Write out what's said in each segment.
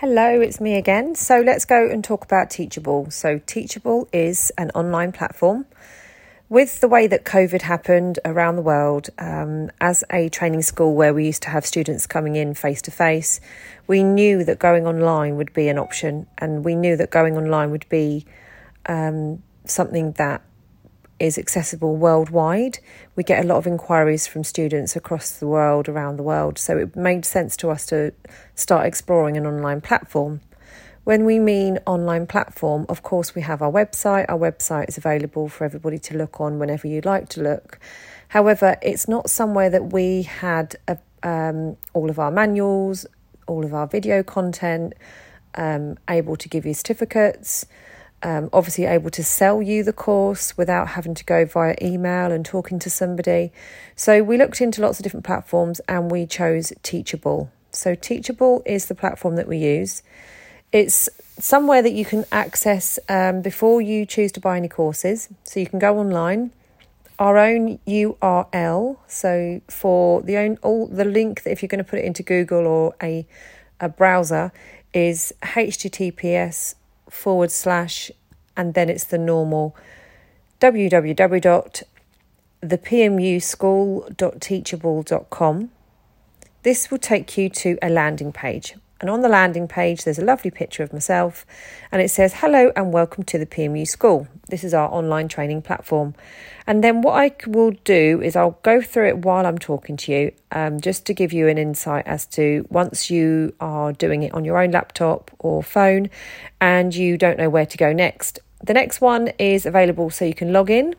Hello, it's me again. So let's go and talk about Teachable. So, Teachable is an online platform. With the way that COVID happened around the world, um, as a training school where we used to have students coming in face to face, we knew that going online would be an option, and we knew that going online would be um, something that is accessible worldwide. We get a lot of inquiries from students across the world, around the world, so it made sense to us to start exploring an online platform. When we mean online platform, of course, we have our website. Our website is available for everybody to look on whenever you like to look. However, it's not somewhere that we had a, um, all of our manuals, all of our video content, um, able to give you certificates um, obviously able to sell you the course without having to go via email and talking to somebody. So we looked into lots of different platforms and we chose Teachable. So Teachable is the platform that we use. It's somewhere that you can access um, before you choose to buy any courses. So you can go online, our own URL. So for the own all the link that if you're going to put it into Google or a a browser is https forward slash, and then it's the normal www.thepmuschool.teachable.com. This will take you to a landing page. And on the landing page, there's a lovely picture of myself, and it says, Hello and welcome to the PMU School. This is our online training platform. And then what I will do is I'll go through it while I'm talking to you, um, just to give you an insight as to once you are doing it on your own laptop or phone and you don't know where to go next. The next one is available so you can log in.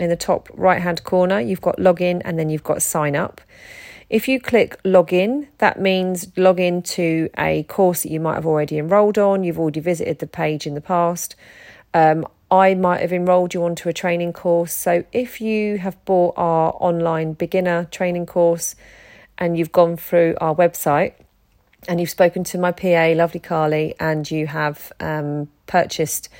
In the top right hand corner, you've got login and then you've got sign up. If you click login, that means log in to a course that you might have already enrolled on. You've already visited the page in the past. Um, I might have enrolled you onto a training course. So if you have bought our online beginner training course and you've gone through our website and you've spoken to my PA, lovely Carly, and you have um, purchased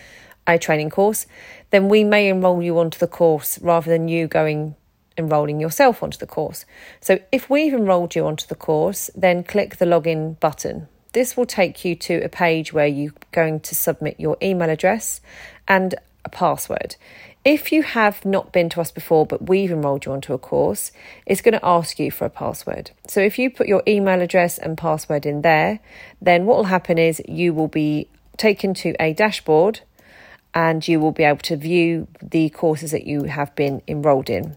a training course, then we may enroll you onto the course rather than you going enrolling yourself onto the course. So if we've enrolled you onto the course, then click the login button. This will take you to a page where you're going to submit your email address and a password. If you have not been to us before, but we've enrolled you onto a course, it's going to ask you for a password. So if you put your email address and password in there, then what will happen is you will be taken to a dashboard and you will be able to view the courses that you have been enrolled in.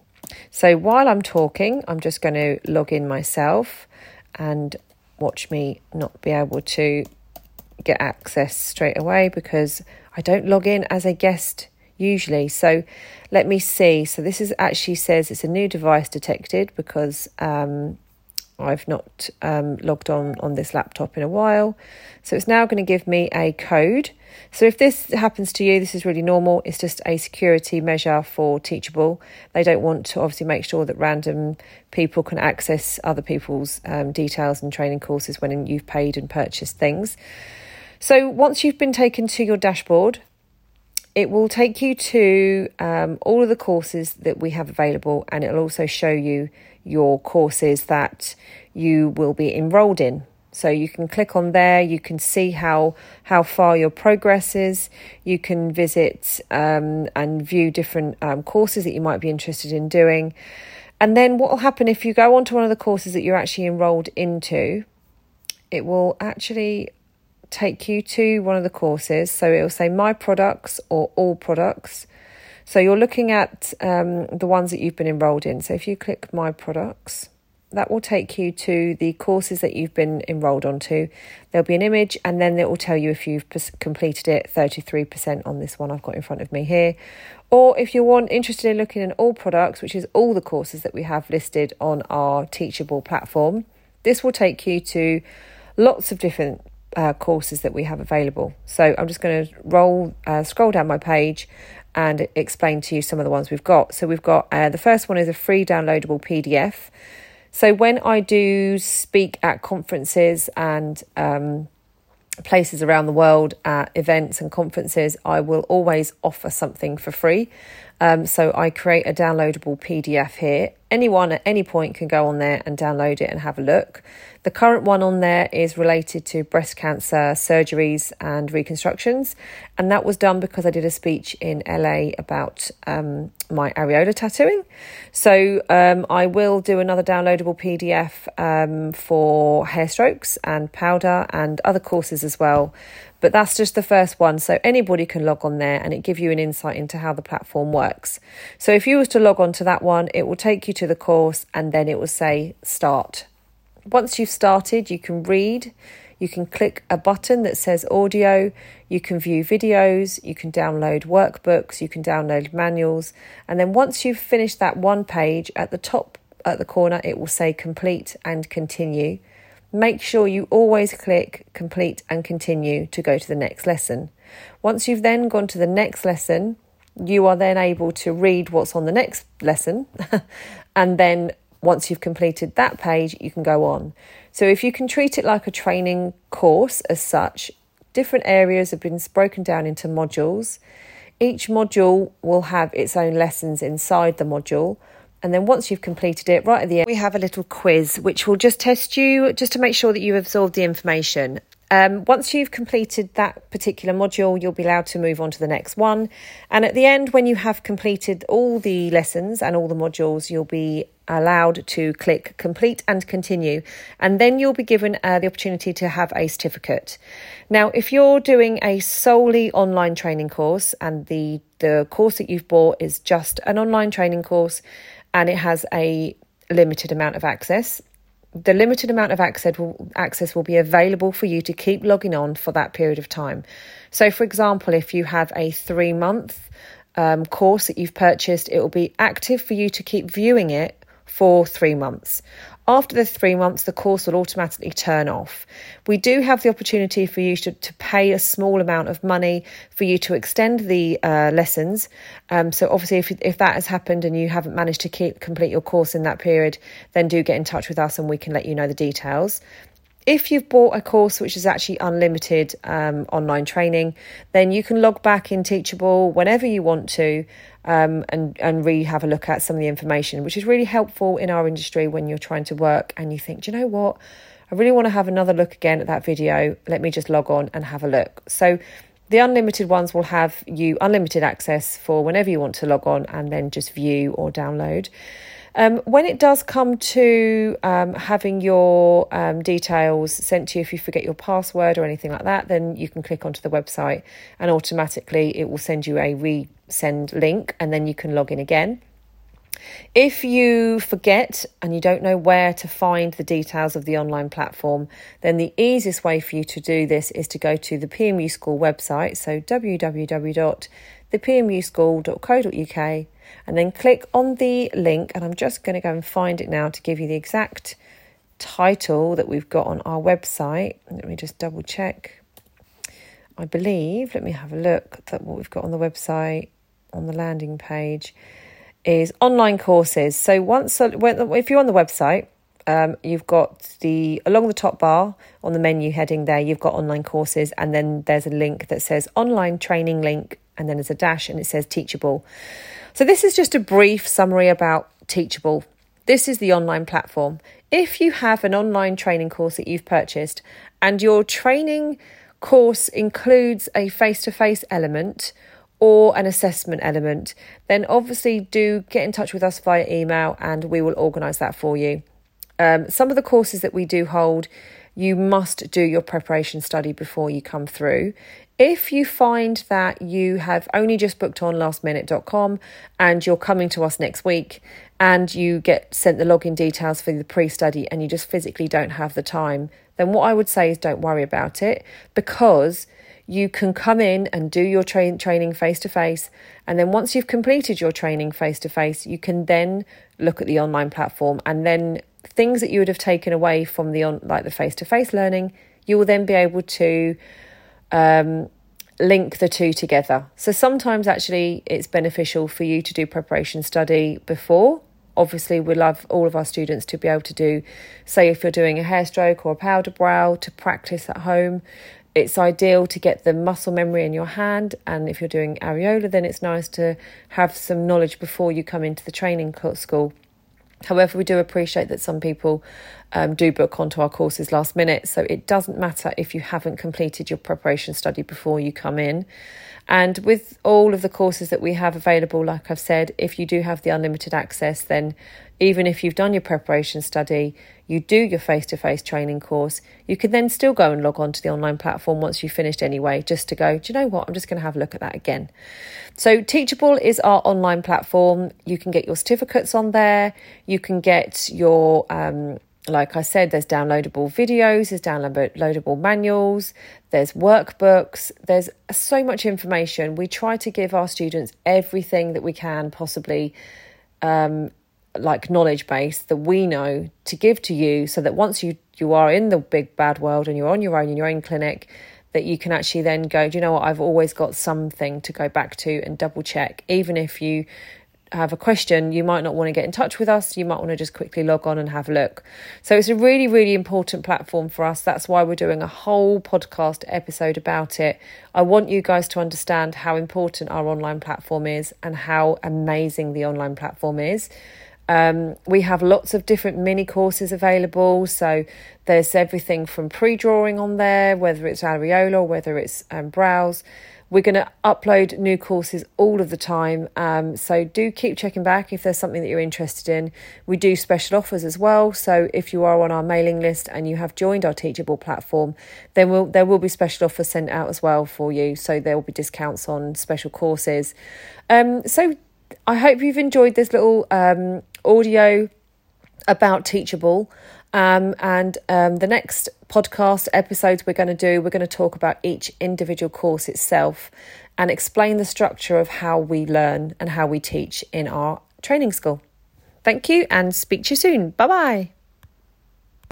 So while I'm talking, I'm just going to log in myself and watch me not be able to get access straight away because I don't log in as a guest usually. So let me see. So this is actually says it's a new device detected because um, I've not um, logged on on this laptop in a while. So it's now going to give me a code. So if this happens to you, this is really normal. It's just a security measure for Teachable. They don't want to obviously make sure that random people can access other people's um, details and training courses when you've paid and purchased things. So once you've been taken to your dashboard, it will take you to um, all of the courses that we have available, and it'll also show you your courses that you will be enrolled in. So you can click on there. You can see how how far your progress is. You can visit um, and view different um, courses that you might be interested in doing. And then what will happen if you go onto one of the courses that you're actually enrolled into? It will actually take you to one of the courses. So it will say My Products or All Products. So you're looking at um, the ones that you've been enrolled in. So if you click My Products, that will take you to the courses that you've been enrolled onto. There'll be an image, and then it will tell you if you've completed it 33% on this one I've got in front of me here. Or if you want interested in looking at all products, which is all the courses that we have listed on our Teachable platform, this will take you to lots of different uh, courses that we have available. So I'm just going to roll, uh, scroll down my page and explain to you some of the ones we've got. So we've got uh, the first one is a free downloadable PDF. So when I do speak at conferences and um, places around the world at events and conferences, I will always offer something for free. Um, so I create a downloadable PDF here. Anyone at any point can go on there and download it and have a look. The current one on there is related to breast cancer surgeries and reconstructions, and that was done because I did a speech in LA about um, my areola tattooing. So um, I will do another downloadable PDF um, for hair strokes and powder and other courses as well. But that's just the first one, so anybody can log on there and it give you an insight into how the platform works. So if you was to log on to that one, it will take you to the course and then it will say start. Once you've started, you can read, you can click a button that says audio, you can view videos, you can download workbooks, you can download manuals, and then once you've finished that one page at the top at the corner, it will say complete and continue. Make sure you always click complete and continue to go to the next lesson. Once you've then gone to the next lesson, you are then able to read what's on the next lesson and then once you've completed that page, you can go on. So if you can treat it like a training course as such, different areas have been broken down into modules. Each module will have its own lessons inside the module. And then once you've completed it, right at the end, we have a little quiz which will just test you just to make sure that you've absorbed the information. Um, once you've completed that particular module, you'll be allowed to move on to the next one. And at the end, when you have completed all the lessons and all the modules, you'll be allowed to click complete and continue. And then you'll be given uh, the opportunity to have a certificate. Now, if you're doing a solely online training course and the, the course that you've bought is just an online training course and it has a limited amount of access, the limited amount of access will, access will be available for you to keep logging on for that period of time. So, for example, if you have a three month um, course that you've purchased, it will be active for you to keep viewing it for three months. After the three months, the course will automatically turn off. We do have the opportunity for you to, to pay a small amount of money for you to extend the uh, lessons. Um, so, obviously, if, if that has happened and you haven't managed to keep, complete your course in that period, then do get in touch with us and we can let you know the details. If you've bought a course which is actually unlimited um, online training, then you can log back in Teachable whenever you want to um, and, and re have a look at some of the information, which is really helpful in our industry when you're trying to work and you think, do you know what? I really want to have another look again at that video. Let me just log on and have a look. So, the unlimited ones will have you unlimited access for whenever you want to log on and then just view or download. Um, when it does come to um, having your um, details sent to you, if you forget your password or anything like that, then you can click onto the website and automatically it will send you a resend link and then you can log in again. If you forget and you don't know where to find the details of the online platform, then the easiest way for you to do this is to go to the PMU School website, so www.thepmuschool.co.uk and then click on the link. And I'm just going to go and find it now to give you the exact title that we've got on our website. Let me just double check. I believe, let me have a look that what we've got on the website on the landing page is online courses. So once if you're on the website, um, you've got the along the top bar on the menu heading there, you've got online courses, and then there's a link that says online training link, and then there's a dash and it says teachable. So, this is just a brief summary about Teachable. This is the online platform. If you have an online training course that you've purchased and your training course includes a face to face element or an assessment element, then obviously do get in touch with us via email and we will organise that for you. Um, some of the courses that we do hold, you must do your preparation study before you come through. If you find that you have only just booked on lastminute.com and you're coming to us next week and you get sent the login details for the pre study and you just physically don't have the time, then what I would say is don't worry about it because you can come in and do your tra- training face to face. And then once you've completed your training face to face, you can then look at the online platform and then things that you would have taken away from the on like the face to face learning, you will then be able to um, link the two together. So sometimes actually it's beneficial for you to do preparation study before. Obviously, we love all of our students to be able to do, say, if you're doing a hair stroke or a powder brow, to practice at home. It's ideal to get the muscle memory in your hand. And if you're doing areola, then it's nice to have some knowledge before you come into the training school. However, we do appreciate that some people um, do book onto our courses last minute, so it doesn't matter if you haven't completed your preparation study before you come in. And with all of the courses that we have available, like I've said, if you do have the unlimited access, then even if you've done your preparation study, you do your face to face training course, you can then still go and log on to the online platform once you've finished anyway, just to go, do you know what? I'm just going to have a look at that again. So, Teachable is our online platform. You can get your certificates on there, you can get your um, like I said, there's downloadable videos, there's downloadable manuals, there's workbooks, there's so much information. We try to give our students everything that we can possibly, um, like knowledge base that we know to give to you, so that once you you are in the big bad world and you're on your own in your own clinic, that you can actually then go, do you know what? I've always got something to go back to and double check, even if you have a question, you might not want to get in touch with us. You might want to just quickly log on and have a look. So it's a really, really important platform for us. That's why we're doing a whole podcast episode about it. I want you guys to understand how important our online platform is and how amazing the online platform is. Um, we have lots of different mini courses available. So there's everything from pre drawing on there, whether it's areola whether it's um, brows. We're going to upload new courses all of the time. Um, so do keep checking back if there's something that you're interested in. We do special offers as well. So if you are on our mailing list and you have joined our Teachable platform, then we'll, there will be special offers sent out as well for you. So there will be discounts on special courses. Um, so I hope you've enjoyed this little um, audio about Teachable. Um, and um, the next podcast episodes we're going to do, we're going to talk about each individual course itself and explain the structure of how we learn and how we teach in our training school. Thank you and speak to you soon. Bye bye.